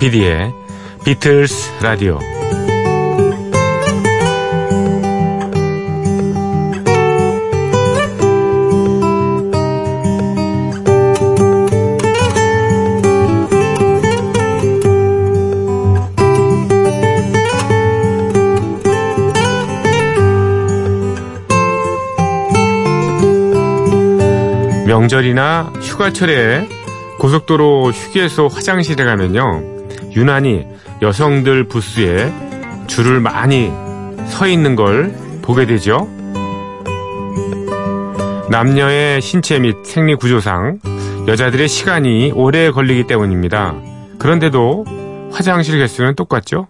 조피디의 비틀스 라디오 명절이나 휴가철에 고속도로 휴게소 화장실에 가면요. 유난히 여성들 부스에 줄을 많이 서 있는 걸 보게 되죠. 남녀의 신체 및 생리 구조상 여자들의 시간이 오래 걸리기 때문입니다. 그런데도 화장실 개수는 똑같죠?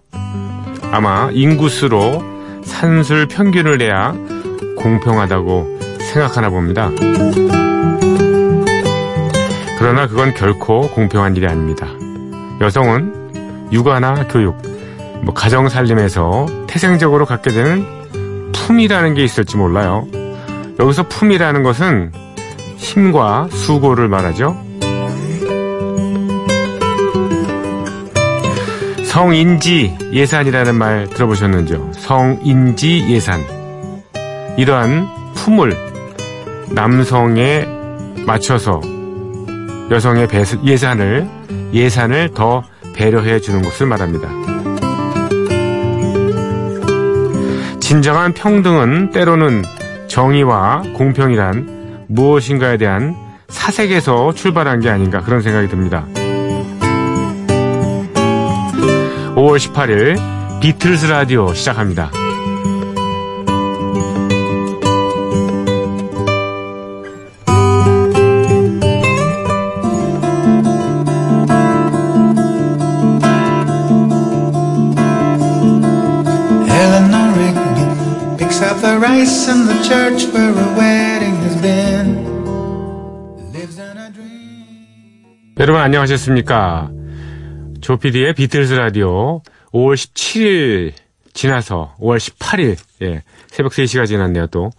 아마 인구수로 산술 평균을 내야 공평하다고 생각하나 봅니다. 그러나 그건 결코 공평한 일이 아닙니다. 여성은 육아나 교육, 뭐 가정 살림에서 태생적으로 갖게 되는 품이라는 게 있을지 몰라요. 여기서 품이라는 것은 힘과 수고를 말하죠. 성인지 예산이라는 말 들어보셨는지요? 성인지 예산. 이러한 품을 남성에 맞춰서 여성의 예산을 예산을 더 배려해 주는 것을 말합니다. 진정한 평등은 때로는 정의와 공평이란 무엇인가에 대한 사색에서 출발한 게 아닌가 그런 생각이 듭니다. 5월 18일 비틀스 라디오 시작합니다. Rice in the church where a wedding has been. 여러분 안녕하셨습니까? 조피디의 비틀스 라디오 5월 17일 지나서 5월 18일 예, 새벽 3시가 지났네요 또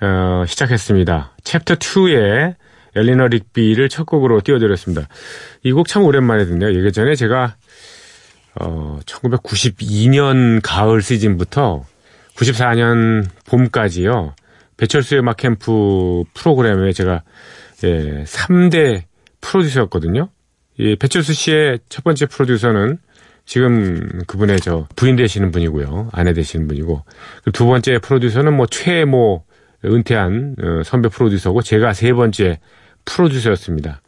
어, 시작했습니다. 챕터 2의 엘리너 릭비를 첫 곡으로 띄워드렸습니다. 이 곡 참 오랜만에 듣네요. 예전에 제가 어, 1992년 가을 시즌부터 94년 봄까지요. 배철수의 음악 캠프 프로그램에 제가 예, 3대 프로듀서였거든요. 이 배철수 씨의 첫 번째 프로듀서는 지금 그분의 저 부인 되시는 분이고요. 아내 되시는 분이고. 두 번째 프로듀서는 뭐 최모 은퇴한 어, 선배 프로듀서고 제가 세 번째 프로듀서였습니다.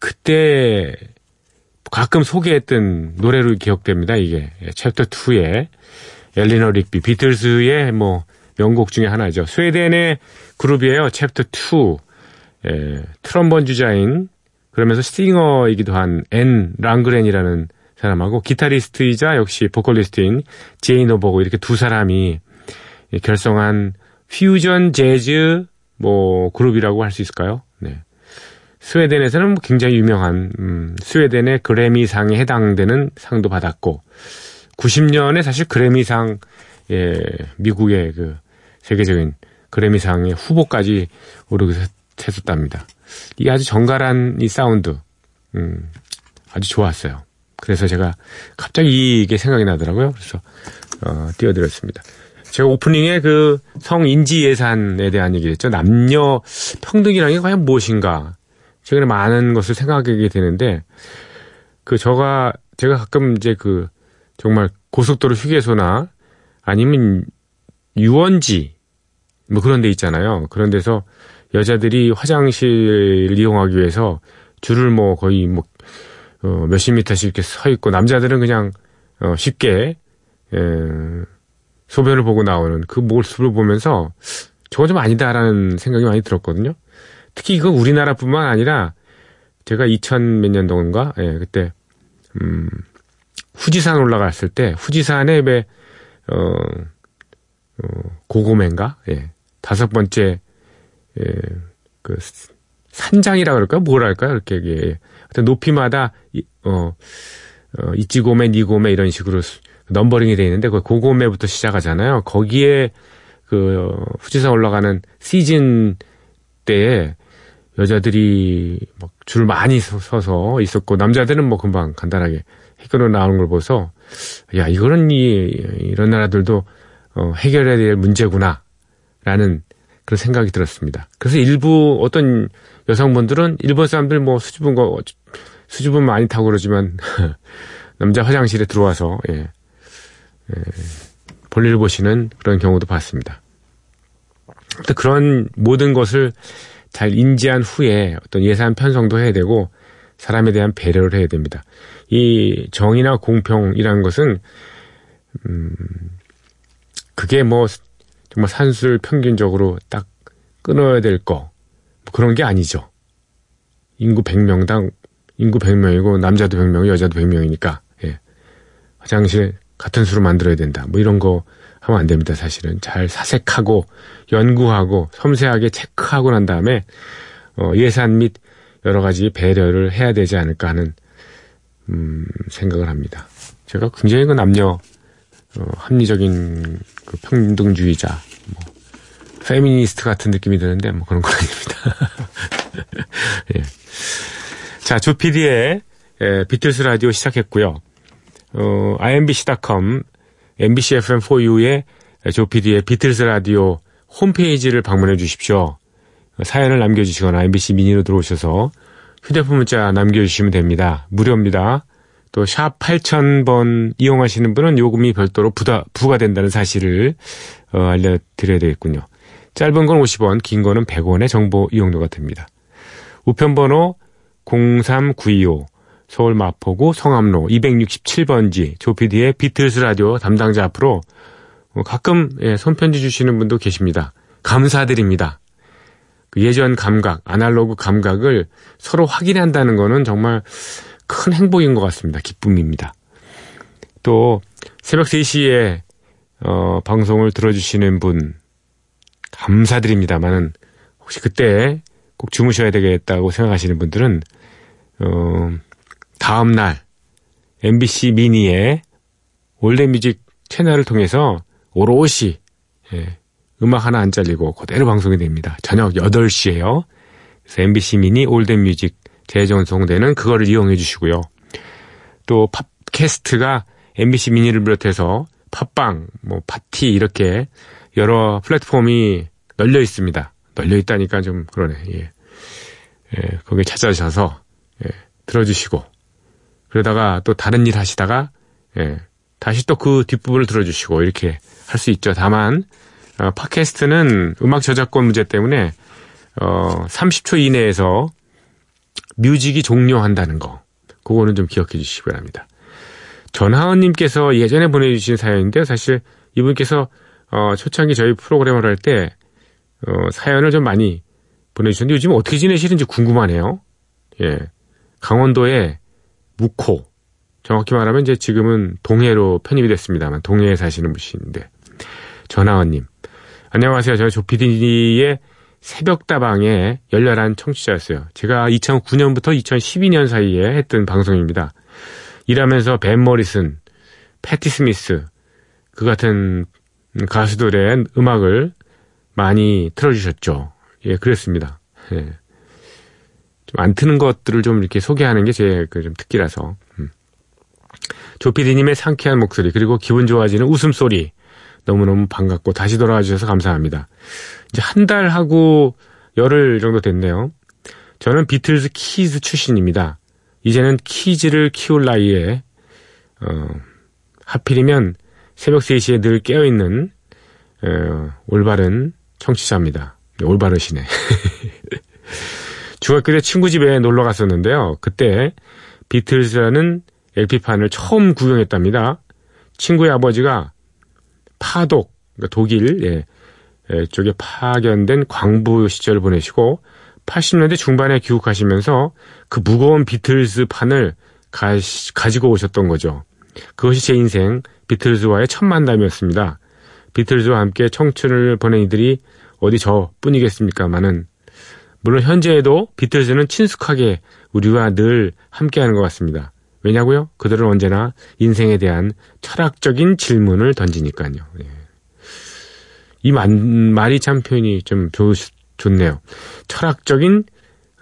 그때 가끔 소개했던 노래로 기억됩니다. 이게 챕터 2에 엘리너 릭비, 비틀스의 뭐 명곡 중에 하나죠. 스웨덴의 그룹이에요. 챕터 2. 예, 트럼본 주자인 그러면서 싱어이기도 한 앤 랑그렌이라는 사람하고 기타리스트이자 역시 보컬리스트인 제인 오버고 이렇게 두 사람이 결성한 퓨전 재즈 뭐 그룹이라고 할 수 있을까요? 네. 스웨덴에서는 굉장히 유명한 음, 스웨덴의 그래미상에 해당되는 상도 받았고 90년에 사실 그래미상, 예, 미국의 그 세계적인 그래미상의 후보까지 오르게 했었답니다. 이 아주 정갈한 이 사운드, 음, 아주 좋았어요. 그래서 제가 갑자기 이게 생각이 나더라고요. 그래서, 어, 띄워드렸습니다. 제가 오프닝에 그 성인지 예산에 대한 얘기를 했죠. 남녀 평등이라는 게 과연 무엇인가. 최근에 많은 것을 생각하게 되는데, 그, 저가, 제가 가끔 이제 그, 정말 고속도로 휴게소나 아니면 유원지 뭐 그런 데 있잖아요. 그런 데서 여자들이 화장실 이용하기 위해서 줄을 뭐 거의 뭐 어, 몇십 미터씩 이렇게 서 있고 남자들은 그냥 어, 쉽게 에, 소변을 보고 나오는 그 모습을 보면서 저거 좀 아니다라는 생각이 많이 들었거든요. 특히 이거 우리나라뿐만 아니라 제가 2000 몇 년도인가 예, 그때 음 후지산 올라갔을 때 후지산에 왜 어, 어 고고맨가 예. 다섯 번째 예, 그 산장이라 그럴까 뭐랄까 이렇게 예. 하여튼 높이마다 이, 어, 어 이찌고메 니고메 이런 식으로 넘버링이 돼 있는데 그 고고메부터 시작하잖아요. 거기에 그 어, 후지산 올라가는 시즌 때에 여자들이 막 줄 많이 서서 있었고 남자들은 뭐 금방 간단하게 해결로 나오는 걸 보서 야 이거는 이 이런 나라들도 어, 해결해야 될 문제구나라는 그런 생각이 들었습니다. 그래서 일부 어떤 여성분들은 일본 사람들 뭐 수줍은 거 수줍은 많이 타고 그러지만 남자 화장실에 들어와서 예, 예, 볼일 보시는 그런 경우도 봤습니다. 그런 모든 것을 잘 인지한 후에 어떤 예산 편성도 해야 되고 사람에 대한 배려를 해야 됩니다. 이 정의나 공평이라는 것은 음 그게 뭐 정말 산술 평균적으로 딱 끊어야 될 거, 뭐 그런 게 아니죠. 인구 100명당 인구 100명이고 남자도 100명, 여자도 100명이니까 예. 화장실 같은 수로 만들어야 된다. 뭐 이런 거 하면 안 됩니다. 사실은 잘 사색하고 연구하고 섬세하게 체크하고 난 다음에 어, 예산 및 여러 가지 배려를 해야 되지 않을까 하는 음, 생각을 합니다. 제가 굉장히 그 남녀 어, 합리적인 그 평등주의자, 뭐, 페미니스트 같은 느낌이 드는데 뭐 그런 건 아닙니다. 예. 자, 조피디의 예, 비틀스 라디오 시작했고요. 어, imbc.com, mbc fm4u의 조피디의 비틀스 라디오 홈페이지를 방문해 주십시오. 사연을 남겨주시거나 MBC 미니로 들어오셔서 휴대폰 문자 남겨주시면 됩니다. 무료입니다. 또 샵 8000번 이용하시는 분은 요금이 별도로 부다, 부과된다는 사실을 어, 알려드려야 되겠군요. 짧은 건 50원, 긴 거는 100원의 정보 이용료가 됩니다. 우편번호 03925 서울 마포구 성암로 267번지 조피디의 비틀스 라디오 담당자 앞으로 어, 가끔 예, 손편지 주시는 분도 계십니다. 감사드립니다. 그 예전 감각, 아날로그 감각을 서로 확인한다는 거는 정말 큰 행복인 것 같습니다. 기쁨입니다. 또 새벽 3시에 어, 방송을 들어주시는 분 감사드립니다만은 혹시 그때 꼭 주무셔야 되겠다고 생각하시는 분들은 어, 다음 날 MBC 미니의 올드뮤직 채널을 통해서 오롯이 예, 음악 하나 안 잘리고 그대로 방송이 됩니다. 저녁 8시에요. 그래서 MBC 미니 올드뮤직 재전송되는 그거를 이용해 주시고요. 또 팟캐스트가 MBC 미니를 비롯해서 팟빵, 뭐 팟티 이렇게 여러 플랫폼이 널려 있습니다. 널려 있다니까 좀 그러네. 예. 예, 거기에 찾아주셔서 예, 들어주시고 그러다가 또 다른 일 하시다가 예, 다시 또 그 뒷부분을 들어주시고 이렇게 할 수 있죠. 다만 어, 팟캐스트는 음악 저작권 문제 때문에 어, 30초 이내에서 뮤직이 종료한다는 거. 그거는 좀 기억해 주시기 바랍니다. 전하은님께서 예전에 보내주신 사연인데 사실 이분께서 어, 초창기 저희 프로그램을 할때 어, 사연을 좀 많이 보내주셨는데 요즘 어떻게 지내시는지 궁금하네요. 예, 강원도의 묵호 정확히 말하면 이제 지금은 동해로 편입이 됐습니다만 동해에 사시는 분이신데 전하은님 안녕하세요. 저는 조피디의 새벽다방의 열렬한 청취자였어요. 제가 2009년부터 2012년 사이에 했던 방송입니다. 일하면서 벤 모리슨, 패티 스미스, 그 같은 가수들의 음악을 많이 틀어주셨죠. 예, 그랬습니다. 예. 좀 안 트는 것들을 좀 이렇게 소개하는 게 제 그 좀 특기라서. 음. 조피디님의 상쾌한 목소리, 그리고 기분 좋아지는 웃음소리, 너무너무 반갑고 다시 돌아와 주셔서 감사합니다. 이제 한 달 하고 열흘 정도 됐네요. 저는 비틀즈 키즈 출신입니다. 이제는 키즈를 키울 나이에 어, 하필이면 새벽 3시에 늘 깨어있는 어, 올바른 청취자입니다. 네, 올바르시네. 중학교 때 친구 집에 놀러 갔었는데요. 그때 비틀즈라는 LP판을 처음 구경했답니다. 친구의 아버지가 파독, 그러니까 독일, 예, 예, 쪽에 파견된 광부 시절을 보내시고 80년대 중반에 귀국하시면서 그 무거운 비틀즈 판을 가, 가지고 오셨던 거죠. 그것이 제 인생 비틀즈와의 첫 만남이었습니다. 비틀즈와 함께 청춘을 보낸 이들이 어디 저뿐이겠습니까마는 물론 현재에도 비틀즈는 친숙하게 우리와 늘 함께하는 것 같습니다. 왜냐고요? 그들은 언제나 인생에 대한 철학적인 질문을 던지니까요. 예. 이 말, 말이 참 표현이 좀 좋, 좋네요. 철학적인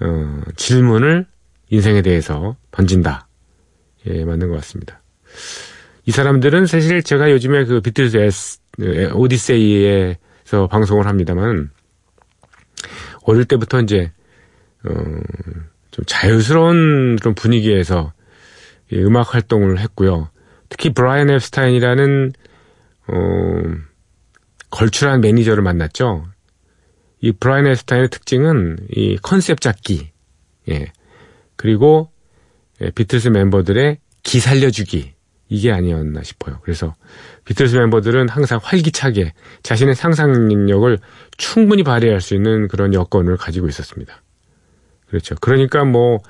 어, 질문을 인생에 대해서 던진다. 예, 맞는 것 같습니다. 이 사람들은 사실 제가 요즘에 그 비틀즈 에스, 오디세이에서 방송을 합니다만 어릴 때부터 이제 어, 좀 자유스러운 그런 분위기에서 음악 활동을 했고요. 특히 브라이언 엡스타인이라는 어, 걸출한 매니저를 만났죠. 이 브라이언 엡스타인의 특징은 이 컨셉 잡기, 예. 그리고 예, 비틀스 멤버들의 기 살려주기 이게 아니었나 싶어요. 그래서 비틀스 멤버들은 항상 활기차게 자신의 상상력을 충분히 발휘할 수 있는 그런 여건을 가지고 있었습니다. 그렇죠. 그러니까 뭐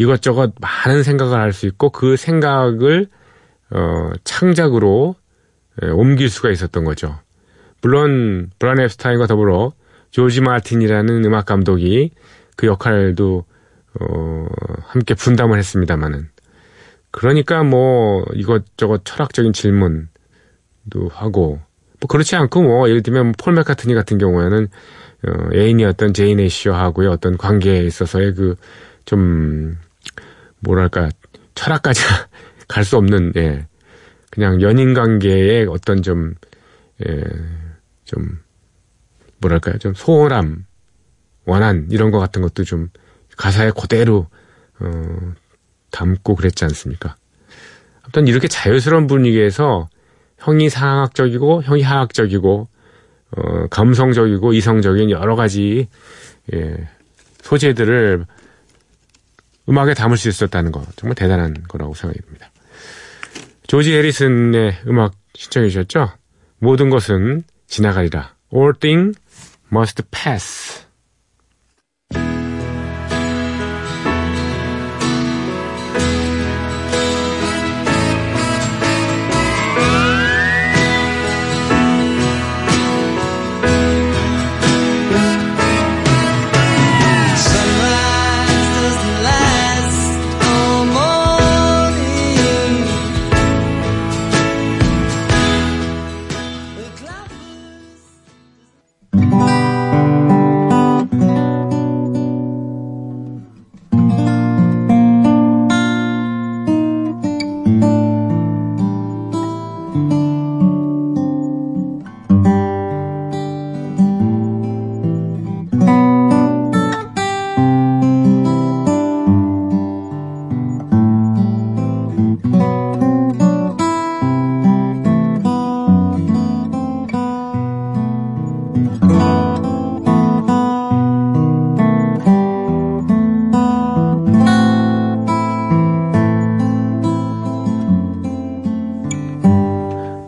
이것저것 많은 생각을 할 수 있고 그 생각을 어, 창작으로 예, 옮길 수가 있었던 거죠. 물론 브라운 앱스타인과 더불어 조지 마틴이라는 음악 감독이 그 역할도 어, 함께 분담을 했습니다마는 그러니까 뭐 이것저것 철학적인 질문도 하고 뭐 그렇지 않고 뭐 예를 들면 폴 맥카트니 같은 경우에는 어, 애인이었던 제인 애쉬하고의 어떤 관계에 있어서의 그 좀 뭐랄까 철학까지 갈 수 없는 예 그냥 연인 관계의 어떤 좀 예, 좀 뭐랄까요 좀 소홀함 원한 이런 것 같은 것도 좀 가사에 그대로 어, 담고 그랬지 않습니까? 아무튼 이렇게 자유스러운 분위기에서 형이 상학적이고 형이 하학적이고 어, 감성적이고 이성적인 여러 가지 예, 소재들을 음악에 담을 수 있었다는 거 정말 대단한 거라고 생각이 듭니다. 조지 해리슨의 음악 신청해 주셨죠? 모든 것은 지나가리라. All things must pass.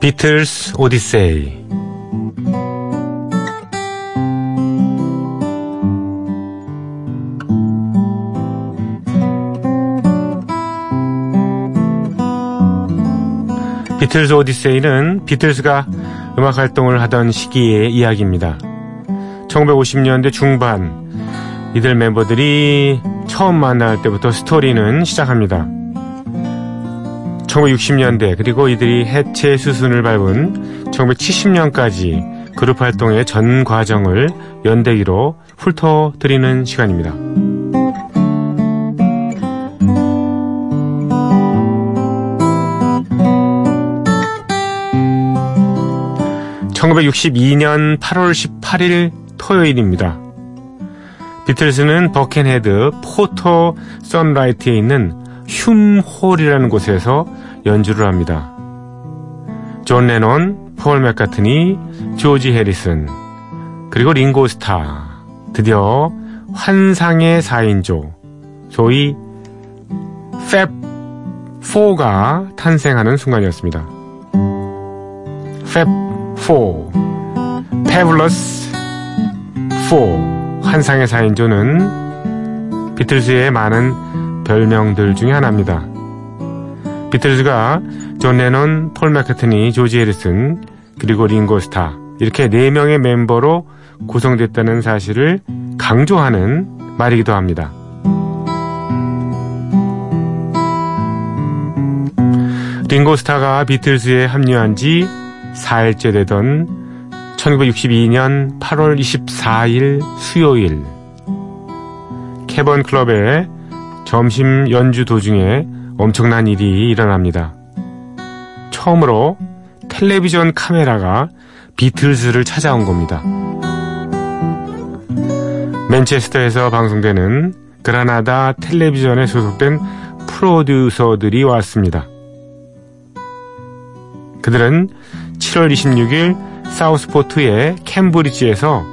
비틀스 오디세이 비틀스 오디세이는 비틀스가 음악 활동을 하던 시기의 이야기입니다. 1950년대 중반 이들 멤버들이 처음 만날 때부터 스토리는 시작합니다. 1960년대 그리고 이들이 해체 수순을 밟은 1970년까지 그룹 활동의 전 과정을 연대기로 훑어드리는 시간입니다. 1962년 8월 18일 토요일입니다. 비틀스는 버켄헤드 포트 선라이트에 있는 흄홀이라는 곳에서 연주를 합니다. 존 레논, 폴 맥카트니, 조지 해리슨, 그리고 링고 스타. 드디어 환상의 4인조, 소위 Fab 4가 탄생하는 순간이었습니다. Fab 4, Fabulous 4, 환상의 4인조는 비틀즈의 많은 별명들 중에 하나입니다. 비틀즈가 존 레논, 폴 마카트니, 조지 해리슨, 그리고 링고 스타 이렇게 네 명의 멤버로 구성됐다는 사실을 강조하는 말이기도 합니다. 링고 스타가 비틀즈에 합류한 지 4일째 되던 1962년 8월 24일 수요일 캐번 클럽의 점심 연주 도중에 엄청난 일이 일어납니다. 처음으로 텔레비전 카메라가 비틀즈를 찾아온 겁니다. 맨체스터에서 방송되는 그라나다 텔레비전에 소속된 프로듀서들이 왔습니다. 그들은 7월 26일 사우스포트의 캠브리지에서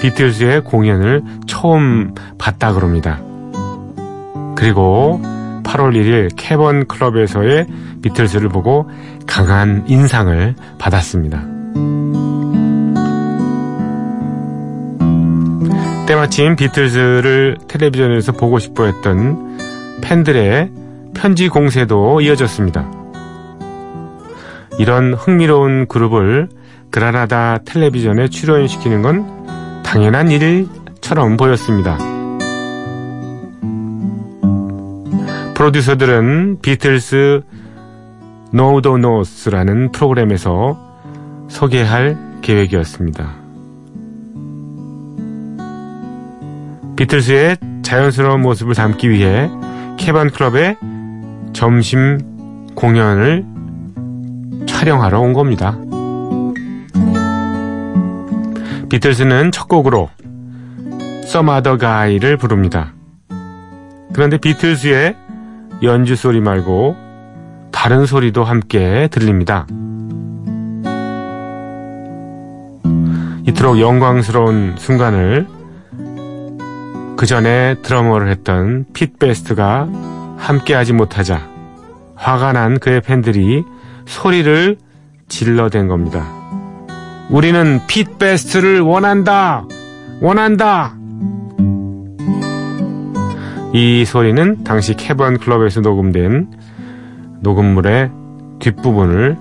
비틀즈의 공연을 처음 봤다 그럽니다. 그리고 8월 1일 캐번 클럽에서의 비틀즈를 보고 강한 인상을 받았습니다. 때마침 비틀즈를 텔레비전에서 보고 싶어 했던 팬들의 편지 공세도 이어졌습니다. 이런 흥미로운 그룹을 그라나다 텔레비전에 출연시키는 건 당연한 일처럼 보였습니다. 프로듀서들은 비틀스 노우도 노스라는 프로그램에서 소개할 계획이었습니다. 비틀스의 자연스러운 모습을 담기 위해 캐반 클럽의 점심 공연을 촬영하러 온 겁니다. 비틀스는 첫 곡으로 Some Other Guy를 부릅니다. 그런데 비틀스의 연주 소리 말고 다른 소리도 함께 들립니다. 이토록 영광스러운 순간을 그 전에 드러머를 했던 핏 베스트가 함께하지 못하자 화가 난 그의 팬들이 소리를 질러댄 겁니다. 우리는 핏 베스트를 원한다! 원한다! 이 소리는 당시 캐번 클럽에서 녹음된 녹음물의 뒷부분을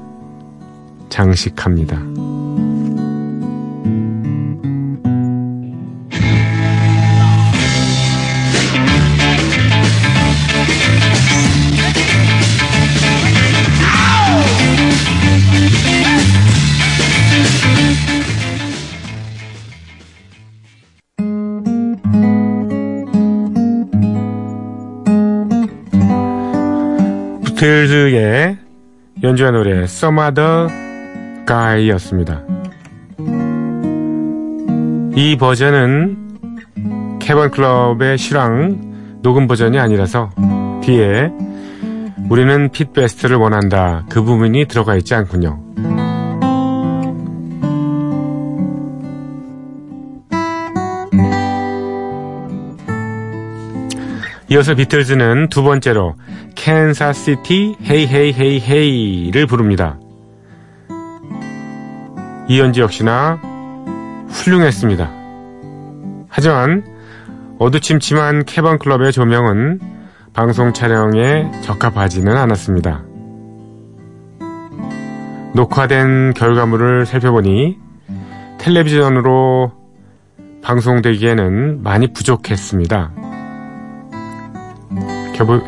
장식합니다. 비틀즈의 연주한 노래 Some Other Guy였습니다. 이 버전은 캐번 클럽의 실황 녹음 버전이 아니라서 뒤에 우리는 핏 베스트를 원한다 그 부분이 들어가 있지 않군요. 이어서 비틀즈는 두 번째로 Kansas City Hey Hey Hey Hey를 부릅니다. 이 연주 역시나 훌륭했습니다. 하지만 어두침침한 캐번 클럽의 조명은 방송 촬영에 적합하지는 않았습니다. 녹화된 결과물을 살펴보니 텔레비전으로 방송되기에는 많이 부족했습니다.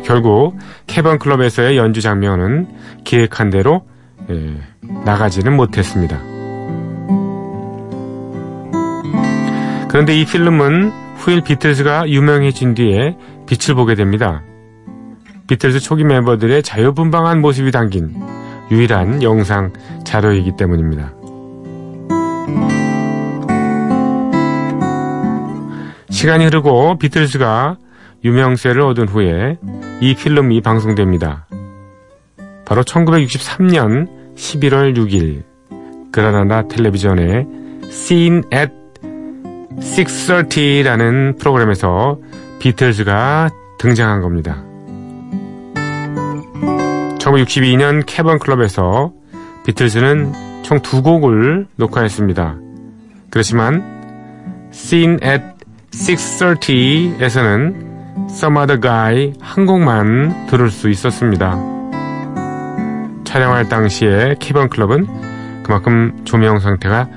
결국 캐번 클럽에서의 연주 장면은 기획한 대로 예, 나가지는 못했습니다. 그런데 이 필름은 후일 비틀즈가 유명해진 뒤에 빛을 보게 됩니다. 비틀즈 초기 멤버들의 자유분방한 모습이 담긴 유일한 영상 자료이기 때문입니다. 시간이 흐르고 비틀즈가 유명세를 얻은 후에 이 필름이 방송됩니다. 바로 1963년 11월 6일 그라나다 텔레비전의 Scene at 6.30라는 프로그램에서 비틀즈가 등장한 겁니다. 1962년 캐번 클럽에서 비틀즈는 총 두 곡을 녹화했습니다. 그렇지만 Scene at 6.30에서는 Some Other Guy 한 곡만 들을 수 있었습니다. 촬영할 당시에 키번 클럽은 그만큼 조명 상태가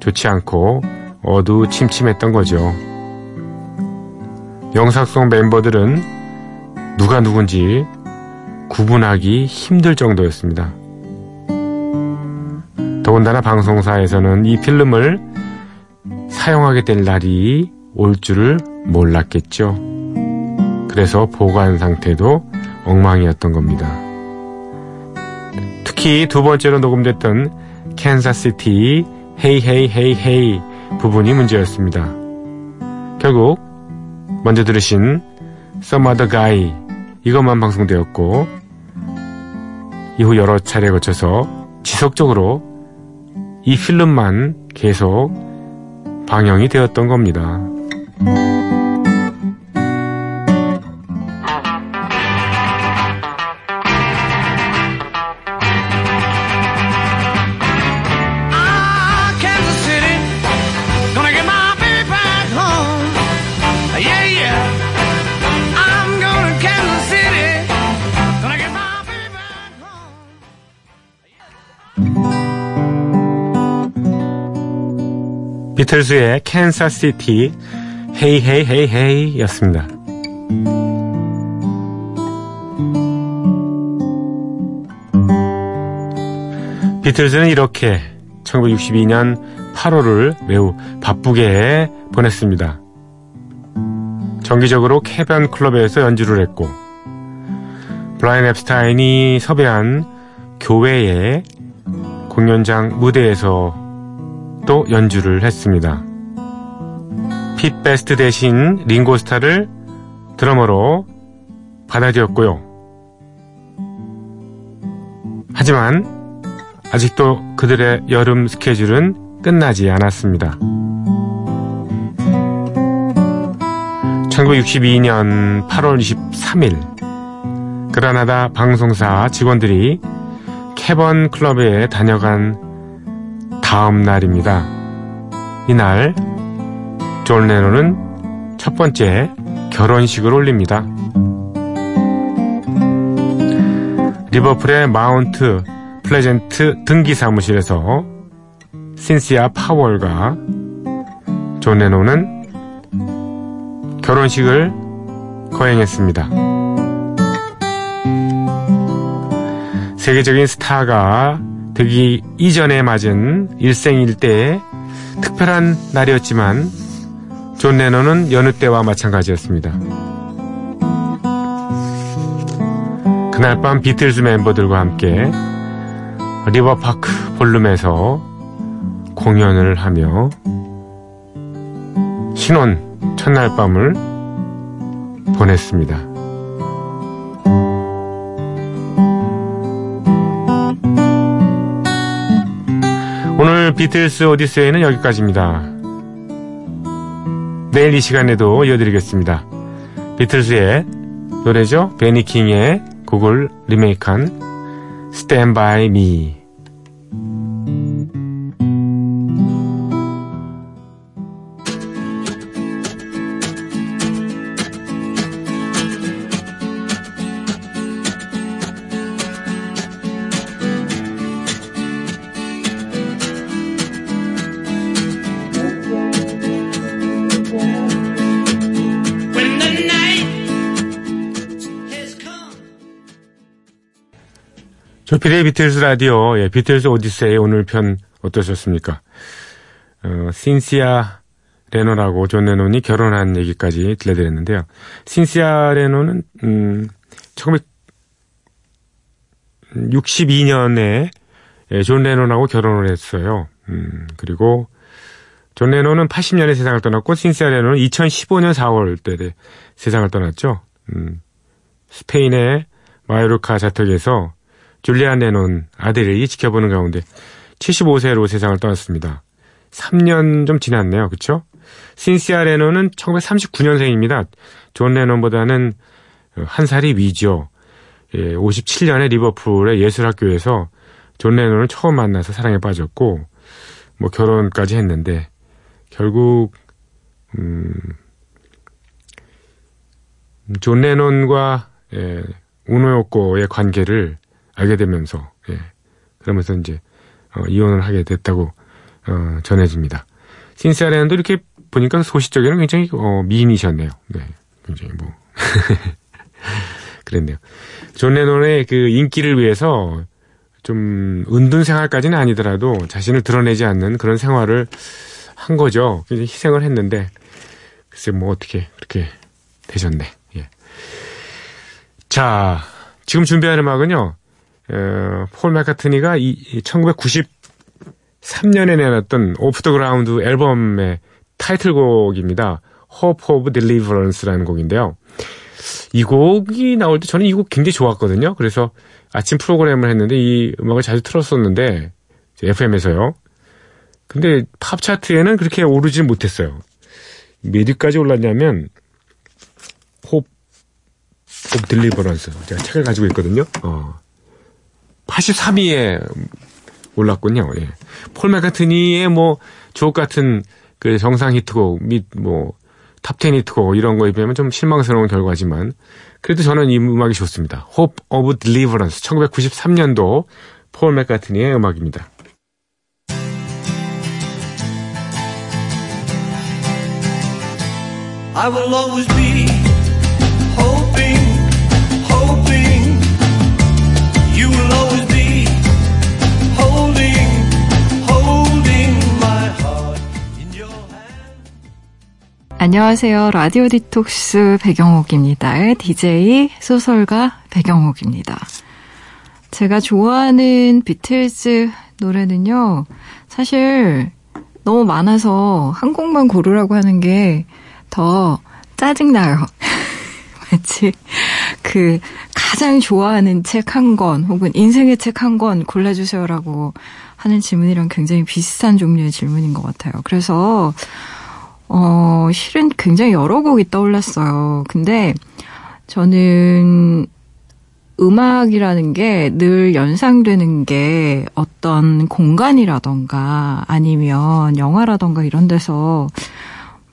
좋지 않고 어두침침했던 거죠. 영상 속 멤버들은 누가 누군지 구분하기 힘들 정도였습니다. 더군다나 방송사에서는 이 필름을 사용하게 될 날이 올 줄을 몰랐겠죠. 그래서 보관 상태도 엉망이었던 겁니다. 특히 두 번째로 녹음됐던 Kansas City Hey Hey Hey Hey 부분이 문제였습니다. 결국 먼저 들으신 Other Guy 이것만 방송되었고 이후 여러 차례 거쳐서 지속적으로 이 필름만 계속 방영이 되었던 겁니다. 비틀즈의 Kansas City Hey Hey Hey Hey 였습니다. 비틀즈는 이렇게 1962년 8월을 매우 바쁘게 보냈습니다. 정기적으로 캐번 클럽에서 연주를 했고 브라이언 엡스타인이 섭외한 교회의 공연장 무대에서 또 연주를 했습니다. 핏 베스트 대신 링고스타를 드러머로 받아들였고요. 하지만 아직도 그들의 여름 스케줄은 끝나지 않았습니다. 1962년 8월 23일 그라나다 방송사 직원들이 캐번 클럽에 다녀간 다음 날입니다. 이날 존 레논은 첫 번째 결혼식을 올립니다. 리버풀의 마운트 플레젠트 등기 사무실에서 신시아 파월과 존 레논은 결혼식을 거행했습니다. 세계적인 스타가 되기 이전에 맞은 일생일대의 특별한 날이었지만 존 레논은 여느 때와 마찬가지였습니다. 그날 밤 비틀즈 멤버들과 함께 리버파크 볼룸에서 공연을 하며 신혼 첫날 밤을 보냈습니다. 비틀스 오디세이는 여기까지입니다. 내일 이 시간에도 이어드리겠습니다. 비틀스의 노래죠. 베니킹의 곡을 리메이크한 Stand By Me 조피디의 비틀스 라디오, 예, 비틀스 오디세이 오늘 편 어떠셨습니까? 어, 신시아 레논하고 존 레논이 결혼한 얘기까지 들려드렸는데요. 신시아 레논은, 음, 1962년에 예, 존 레논하고 결혼을 했어요. 음, 그리고 존 레논은 80년에 세상을 떠났고, 신시아 레논은 2015년 4월 때 세상을 떠났죠. 음, 스페인의 마요르카 자택에서 줄리안 레논 아들이 지켜보는 가운데 75세로 세상을 떠났습니다. 3년 좀 지났네요. 그쵸? 신시아 레논은 1939년생입니다. 존 레논보다는 한 살이 위죠. 예, 57년에 리버풀의 예술학교에서 존 레논을 처음 만나서 사랑에 빠졌고, 뭐 결혼까지 했는데, 결국, 음, 존 레논과, 예, 오노 요코의 관계를 알게 되면서 예. 그러면서 이제 어, 이혼을 하게 됐다고 어, 전해집니다. 신시아 레논도 이렇게 보니까 소시적에는 굉장히 어, 미인이셨네요. 네, 굉장히 뭐 그랬네요. 존 레논의 그 인기를 위해서 좀 은둔 생활까지는 아니더라도 자신을 드러내지 않는 그런 생활을 한 거죠. 굉장히 희생을 했는데 글쎄 뭐 어떻게 그렇게 되셨네. 예. 자, 지금 준비한 음악은요, 어, 폴 맥카트니가 이, 1993년에 내놨던 오프 더 그라운드 앨범의 타이틀곡입니다. Hope of Deliverance라는 곡인데요. 이 곡이 나올 때 저는 이 곡 굉장히 좋았거든요. 그래서 아침 프로그램을 했는데 이 음악을 자주 틀었었는데 FM에서요. 근데 팝 차트에는 그렇게 오르지 못했어요. 몇 위까지 올랐냐면 Hope, Hope Deliverance. 제가 책을 가지고 있거든요. 어. 83위에 올랐군요. 예. 폴 맥카트니의 뭐 주옥 같은 그 정상 히트곡 및 뭐 top 10 히트곡 이런 거에 비하면 좀 실망스러운 결과지만 그래도 저는 이 음악이 좋습니다. Hope of Deliverance 1993년도 폴 맥카트니의 음악입니다. I will always be 안녕하세요. 라디오 디톡스 배경옥입니다. DJ 소설가 배경옥입니다. 제가 좋아하는 비틀즈 노래는요, 사실 너무 많아서 한 곡만 고르라고 하는 게 더 짜증나요. 마치 그 가장 좋아하는 책 한 권 혹은 인생의 책 한 권 골라주세요라고 하는 질문이랑 굉장히 비슷한 종류의 질문인 것 같아요. 그래서 어 실은 굉장히 여러 곡이 떠올랐어요. 근데 저는 음악이라는 게 늘 연상되는 게 어떤 공간이라던가 아니면 영화라던가 이런 데서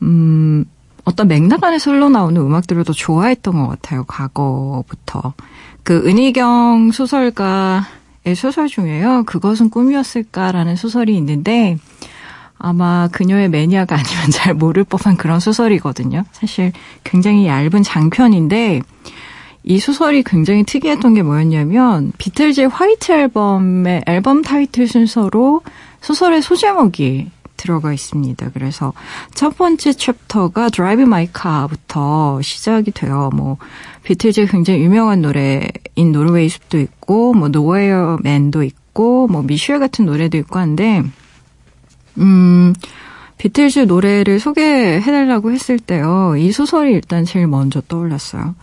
음 어떤 맥락 안에서 흘러나오는 음악들을 더 좋아했던 것 같아요. 과거부터. 그 은희경 소설가의 소설 중에요. 그것은 꿈이었을까라는 소설이 있는데 아마 그녀의 매니아가 아니면 잘 모를 법한 그런 소설이거든요. 사실 굉장히 얇은 장편인데 이 소설이 굉장히 특이했던 게 뭐였냐면 비틀즈의 White Album의 앨범 타이틀 순서로 소설의 소제목이 들어가 있습니다. 그래서 첫 번째 chapter가 Drive My Car부터 시작이 돼요. 뭐 비틀즈의 굉장히 유명한 노래인 노르웨이 숲도 있고 뭐 Nowhere Man도 있고 뭐 Michelle 같은 노래도 있고 한데 음 비틀즈 노래를 소개해달라고 했을 때요. 이 소설이 일단 제일 먼저 떠올랐어요.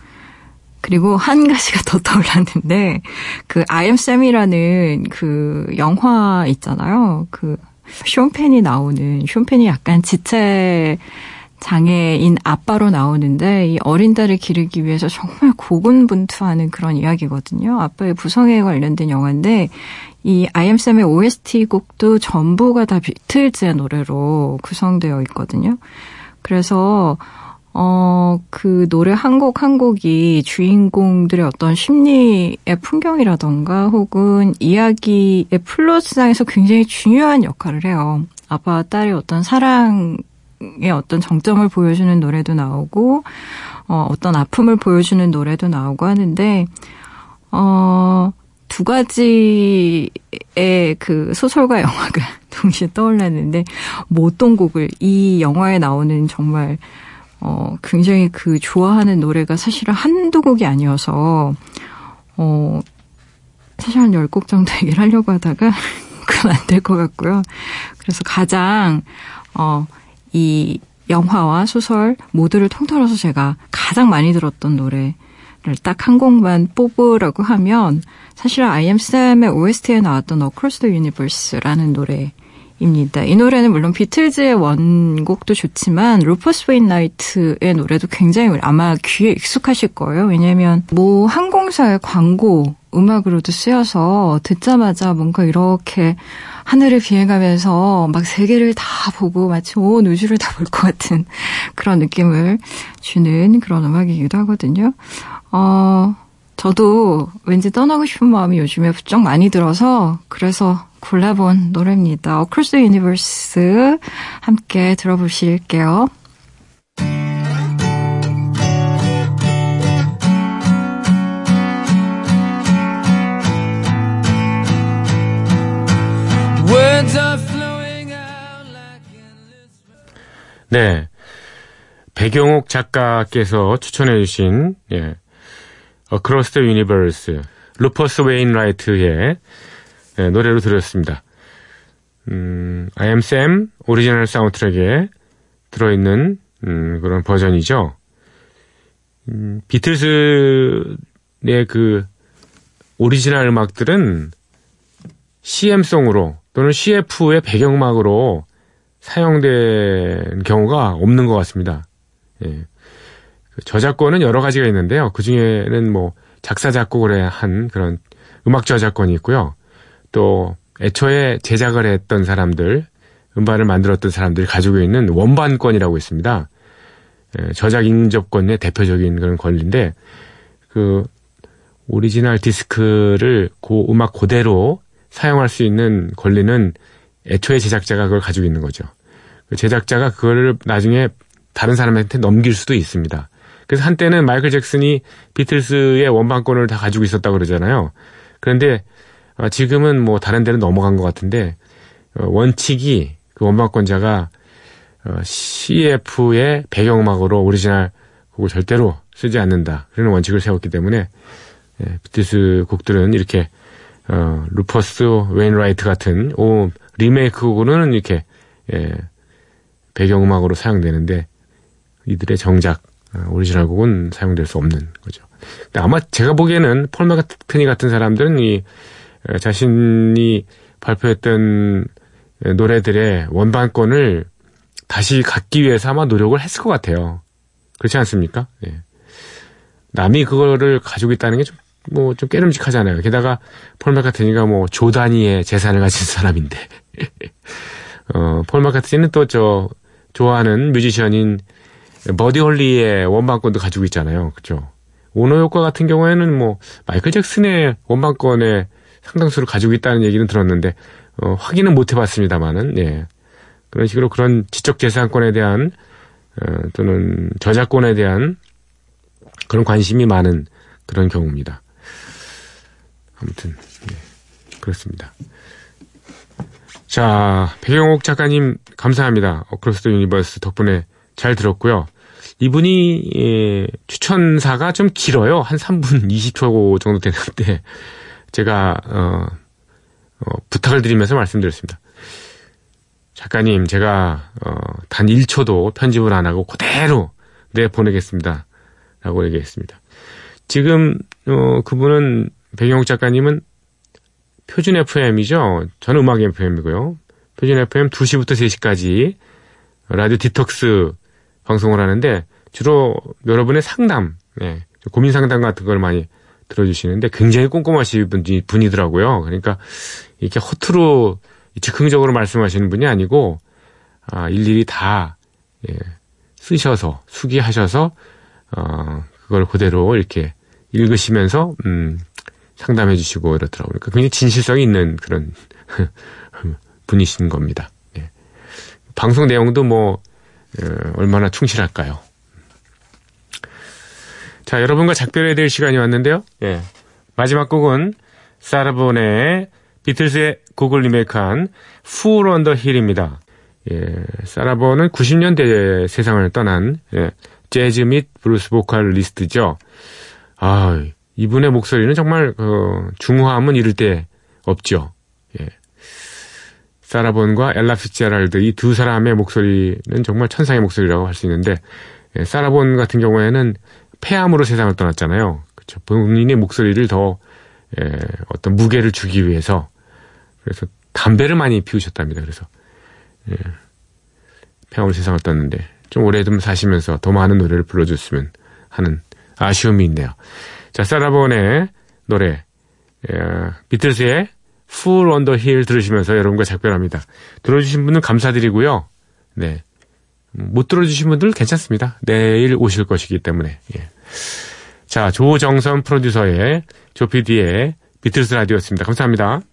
그리고 한 가지가 더 떠올랐는데, 그, am Sam이라는 그 영화 있잖아요. 그, 쇼펜이 나오는 쇼펜이 약간 지체 장애인 아빠로 나오는데 이 어린 딸을 기르기 위해서 정말 고군분투하는 그런 이야기거든요. 아빠의 부성에 관련된 영화인데 이 아이엠쌤의 OST 곡도 전부가 다 비틀즈의 노래로 구성되어 있거든요. 그래서 어, 그 노래 한 곡 한 곡이 주인공들의 어떤 심리의 풍경이라던가 혹은 이야기의 플롯상에서 굉장히 중요한 역할을 해요. 아빠와 딸의 어떤 사랑의 어떤 정점을 보여주는 노래도 나오고, 어, 어떤 아픔을 보여주는 노래도 나오고 하는데, 어, 두 가지의 그 소설과 영화가 동시에 떠올랐는데, 뭐 어떤 곡을 이 영화에 나오는 정말 어, 굉장히 그 좋아하는 노래가 사실은 한두 곡이 아니어서, 어, 사실 한 10곡 정도 얘기를 하려고 하다가, 그건 안 될 것 같고요. 그래서 가장, 어, 이 영화와 소설 모두를 통틀어서 제가 가장 많이 들었던 노래를 딱 한 곡만 뽑으라고 하면, am Sam의 OST에 나왔던 Across the Universe라는 노래, 입니다. 이 노래는 물론 비틀즈의 원곡도 좋지만 루퍼스 웨인라이트의 노래도 굉장히 아마 귀에 익숙하실 거예요. 왜냐하면 모 항공사의 광고 음악으로도 쓰여서 듣자마자 뭔가 이렇게 하늘을 비행하면서 막 세계를 다 보고 마치 온 우주를 다 볼 것 같은 그런 느낌을 주는 그런 음악이기도 하거든요. 어, 저도 왠지 떠나고 싶은 마음이 요즘에 부쩍 많이 들어서 그래서 골라본 노래입니다. The Universe 함께 들어보실게요. 네. 배경옥 작가께서 추천해 주신, 예. Across the Universe, 루퍼스 웨인라이트의 예, 노래로 들었습니다. 음, I am Sam 오리지널 사운드트랙에 들어있는 음, 그런 버전이죠. 음, 비틀즈의 그 오리지널 음악들은 CM송으로 또는 CF의 배경음악으로 사용된 경우가 없는 것 같습니다. 예. 그 저작권은 여러 가지가 있는데요. 그 중에는 뭐 작사 작곡을 한 그런 음악 저작권이 있고요. 또 애초에 제작을 했던 사람들, 음반을 만들었던 사람들이 가지고 있는 원반권이라고 있습니다. 예, 저작 인접권의 대표적인 그런 권리인데 그 오리지널 디스크를 그 음악 그대로 사용할 수 있는 권리는 애초에 제작자가 그걸 가지고 있는 거죠. 그 제작자가 그거를 나중에 다른 사람한테 넘길 수도 있습니다. 그래서 한때는 마이클 잭슨이 비틀스의 원반권을 다 가지고 있었다고 그러잖아요. 그런데 어, 지금은 뭐 다른 데는 넘어간 것 같은데 어, 원칙이 그 원반권자가 어, CF의 배경음악으로 오리지널 곡을 절대로 쓰지 않는다. 그런 원칙을 세웠기 때문에 예, 비틀스 곡들은 이렇게 어, 루퍼스 웨인라이트 같은 오 리메이크 곡으로는 이렇게 예, 배경음악으로 사용되는데 이들의 정작 어, 오리지널 곡은 사용될 수 없는 거죠. 근데 아마 제가 보기에는 폴 마카트니 같은 사람들은 이 어, 자신이 발표했던 노래들의 원반권을 다시 갖기 위해서 아마 노력을 했을 것 같아요. 그렇지 않습니까? 예. 남이 그거를 가지고 있다는 게 좀, 뭐, 좀 깨름직하잖아요. 게다가 폴 마카트니가 뭐, 조단위의 재산을 가진 사람인데. 어, 폴 마카트니는 또 저, 좋아하는 뮤지션인 버디 홀리의 원반권도 가지고 있잖아요. 그죠? 오노 요코 같은 경우에는 뭐, 마이클 잭슨의 원반권의 상당수를 가지고 있다는 얘기는 들었는데, 어, 확인은 못 해봤습니다만은, 예. 그런 식으로 그런 지적 재산권에 대한, 어, 또는 저작권에 대한 그런 관심이 많은 그런 경우입니다. 아무튼, 예. 그렇습니다. 자, 배경옥 작가님, 감사합니다. Across the Universe 덕분에 잘 들었고요. 이분이, 예, 추천사가 좀 길어요. 한 3분 20초 정도 되는데, 제가 어, 어, 부탁을 드리면서 말씀드렸습니다. 작가님, 제가 어, 단 1초도 편집을 안 하고 그대로 내 보내겠습니다. 라고 얘기했습니다. 지금 어, 그분은 배경욱 작가님은 표준 FM이죠. 저는 음악 FM이고요. 표준 FM 2시부터 3시까지 라디오 디톡스 방송을 하는데 주로 여러분의 상담, 네, 고민 상담 같은 걸 많이 들어주시는데 굉장히 꼼꼼하신 분이, 분이더라고요. 그러니까 이렇게 허투루 즉흥적으로 말씀하시는 분이 아니고 아, 일일이 다 예, 쓰셔서 수기하셔서 어, 그걸 그대로 이렇게 읽으시면서 음, 상담해 주시고 이러더라고요. 그러니까 굉장히 진실성이 있는 그런 분이신 겁니다. 예. 방송 내용도 뭐 어, 얼마나 충실할까요? 자, 여러분과 작별해야 될 시간이 왔는데요. 예. 마지막 곡은 사라본의 비틀스의 곡을 리메이크한 Fool on the Hill입니다. 예, 사라본은 90년대 세상을 떠난 예, 재즈 및 블루스 보컬리스트죠. 아, 이분의 목소리는 정말 어, 중후함은 이를 데 없죠. 예. 사라본과 엘라 피츠제랄드 이 두 사람의 목소리는 정말 천상의 목소리라고 할 수 있는데 예, 사라본 같은 경우에는 폐암으로 세상을 떠났잖아요. 그렇죠. 본인의 목소리를 더 예, 어떤 무게를 주기 위해서 그래서 담배를 많이 피우셨답니다. 그래서 예, 폐암으로 세상을 떴는데 좀 오래 좀 사시면서 더 많은 노래를 불러줬으면 하는 아쉬움이 있네요. 자, 사라본의 노래 예, 비틀스의 Fool on the Hill 들으시면서 여러분과 작별합니다. 들어주신 분은 감사드리고요. 네. 못 들어주신 분들 괜찮습니다. 내일 오실 것이기 때문에. 예. 자, 조정선 프로듀서의 조피디의 비틀스 라디오였습니다. 감사합니다.